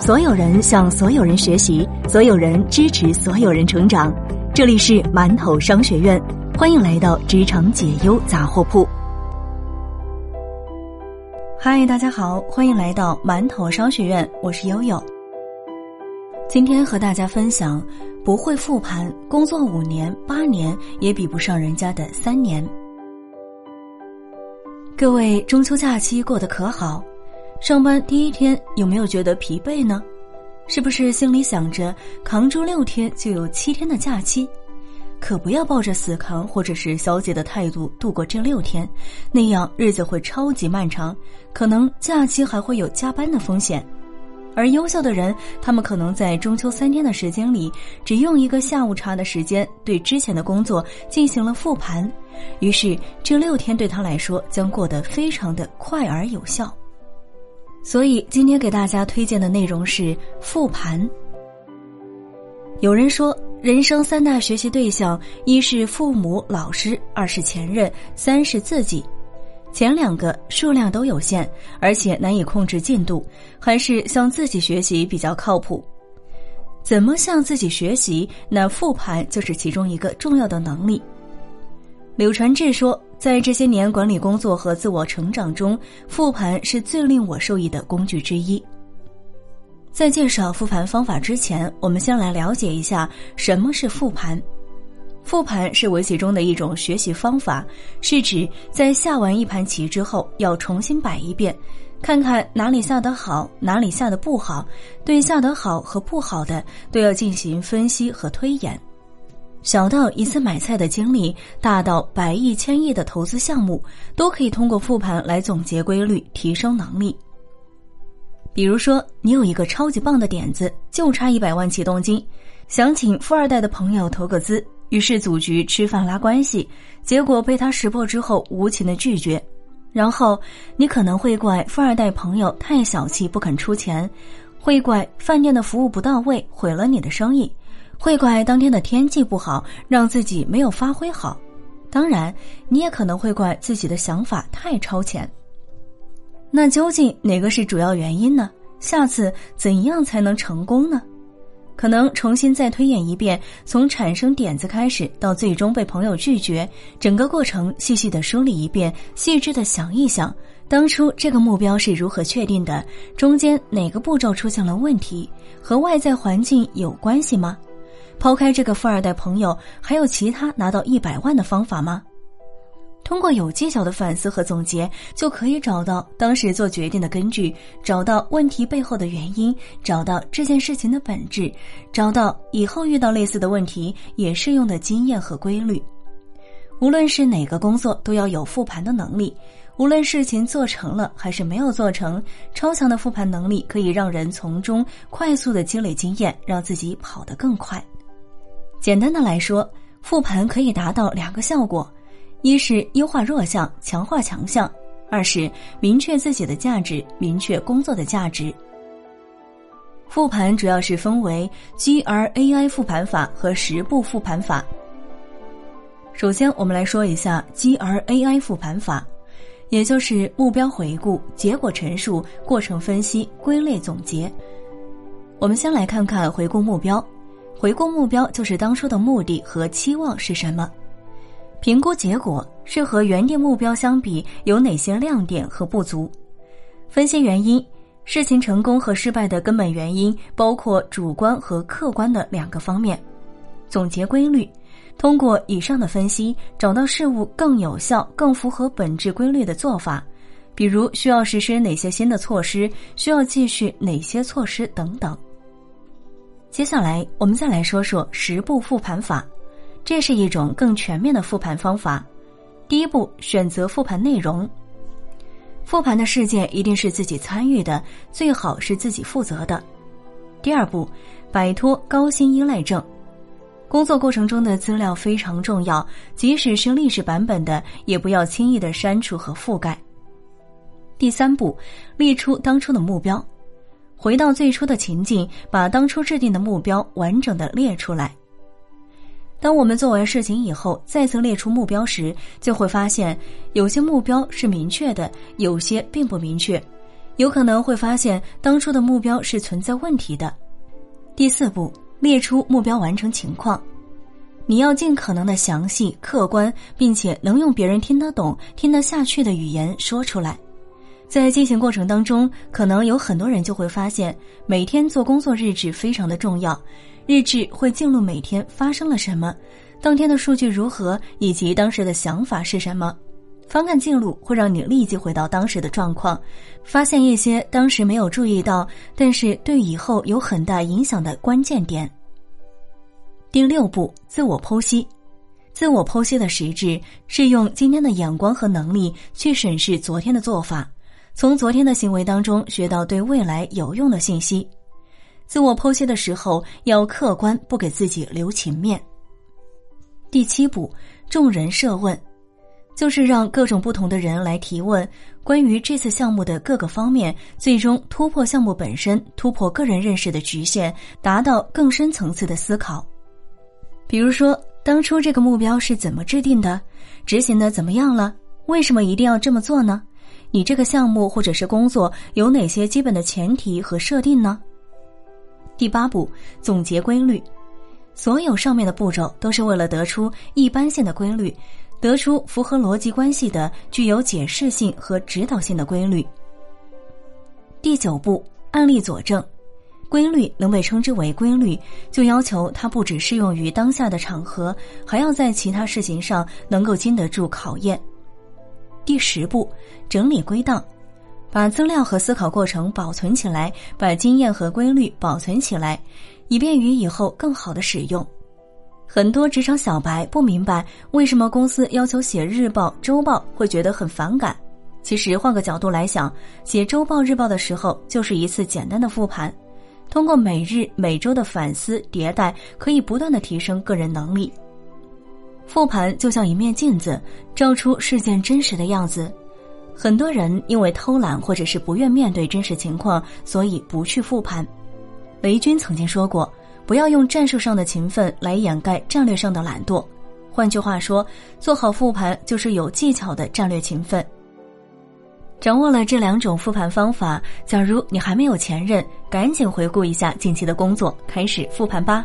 所有人向所有人学习，所有人支持所有人成长。这里是馒头商学院，欢迎来到职场解忧杂货铺。嗨，大家好，欢迎来到馒头商学院，我是悠悠。今天和大家分享，不会复盘，工作五年八年也比不上人家的三年。各位中秋假期过得可好？上班第一天有没有觉得疲惫呢？是不是心里想着扛住六天就有七天的假期？可不要抱着死扛或者是消极的态度度过这六天，那样日子会超级漫长，可能假期还会有加班的风险。而优秀的人，他们可能在中秋三天的时间里，只用一个下午茶的时间对之前的工作进行了复盘，于是这六天对他来说将过得非常的快而有效。所以今天给大家推荐的内容是复盘。有人说，人生三大学习对象，一是父母、老师，二是前任，三是自己。前两个数量都有限，而且难以控制进度，还是向自己学习比较靠谱。怎么向自己学习？那复盘就是其中一个重要的能力。柳传志说。在这些年管理工作和自我成长中，复盘是最令我受益的工具之一。在介绍复盘方法之前，我们先来了解一下什么是复盘。复盘是围棋中的一种学习方法，是指在下完一盘棋之后，要重新摆一遍，看看哪里下得好，哪里下的不好，对下得好和不好的都要进行分析和推演。小到一次买菜的经历，大到百亿千亿的投资项目，都可以通过复盘来总结规律，提升能力。比如说，你有一个超级棒的点子，就差一百万启动金，想请富二代的朋友投个资，于是组局吃饭拉关系，结果被他识破之后无情的拒绝，然后你可能会怪富二代朋友太小气不肯出钱，会怪饭店的服务不到位毁了你的生意。会怪当天的天气不好，让自己没有发挥好。当然，你也可能会怪自己的想法太超前。那究竟哪个是主要原因呢？下次怎样才能成功呢？可能重新再推演一遍，从产生点子开始，到最终被朋友拒绝，整个过程细细的梳理一遍，细致的想一想，当初这个目标是如何确定的，中间哪个步骤出现了问题，和外在环境有关系吗？抛开这个富二代朋友，还有其他拿到一百万的方法吗？通过有技巧的反思和总结，就可以找到当时做决定的根据，找到问题背后的原因，找到这件事情的本质，找到以后遇到类似的问题也适用的经验和规律。无论是哪个工作，都要有复盘的能力。无论事情做成了还是没有做成，超强的复盘能力可以让人从中快速的积累经验，让自己跑得更快。简单的来说，复盘可以达到两个效果：一是优化弱项，强化强项；二是明确自己的价值，明确工作的价值。复盘主要是分为 GRAI 复盘法和十步复盘法。首先，我们来说一下 GRAI 复盘法，也就是目标回顾、结果陈述、过程分析、归类总结。我们先来看看回顾目标。回顾目标就是当初的目的和期望是什么，评估结果是和原定目标相比有哪些亮点和不足，分析原因，事情成功和失败的根本原因包括主观和客观的两个方面，总结规律，通过以上的分析找到事物更有效、更符合本质规律的做法，比如需要实施哪些新的措施，需要继续哪些措施等等。接下来，我们再来说说十步复盘法，这是一种更全面的复盘方法。第一步，选择复盘内容。复盘的事件一定是自己参与的，最好是自己负责的。第二步，摆脱高薪依赖症。工作过程中的资料非常重要，即使是历史版本的，也不要轻易的删除和覆盖。第三步，列出当初的目标。回到最初的情境，把当初制定的目标完整的列出来。当我们做完事情以后，再次列出目标时，就会发现有些目标是明确的，有些并不明确，有可能会发现当初的目标是存在问题的。第四步，列出目标完成情况。你要尽可能的详细、客观，并且能用别人听得懂、听得下去的语言说出来。在进行过程当中，可能有很多人就会发现，每天做工作日志非常的重要。日志会记录每天发生了什么，当天的数据如何，以及当时的想法是什么。翻看记录会让你立即回到当时的状况，发现一些当时没有注意到，但是对以后有很大影响的关键点。第六步，自我剖析。自我剖析的实质是用今天的眼光和能力去审视昨天的做法，从昨天的行为当中学到对未来有用的信息。自我剖析的时候要客观，不给自己留情面。第七步，众人设问，就是让各种不同的人来提问，关于这次项目的各个方面，最终突破项目本身，突破个人认识的局限，达到更深层次的思考。比如说，当初这个目标是怎么制定的？执行的怎么样了？为什么一定要这么做呢？你这个项目或者是工作有哪些基本的前提和设定呢？第八步，总结规律。所有上面的步骤都是为了得出一般性的规律，得出符合逻辑关系的、具有解释性和指导性的规律。第九步，案例佐证。规律能被称之为规律，就要求它不只适用于当下的场合，还要在其他事情上能够经得住考验。第十步，整理归档，把资料和思考过程保存起来，把经验和规律保存起来，以便于以后更好的使用。很多职场小白不明白为什么公司要求写日报、周报，会觉得很反感。其实换个角度来想，写周报、日报的时候，就是一次简单的复盘。通过每日、每周的反思迭代，可以不断的提升个人能力。复盘就像一面镜子，照出事件真实的样子。很多人因为偷懒或者是不愿面对真实情况，所以不去复盘。雷军曾经说过：“不要用战术上的勤奋来掩盖战略上的懒惰。”换句话说，做好复盘就是有技巧的战略勤奋。掌握了这两种复盘方法，假如你还没有前任，赶紧回顾一下近期的工作，开始复盘吧。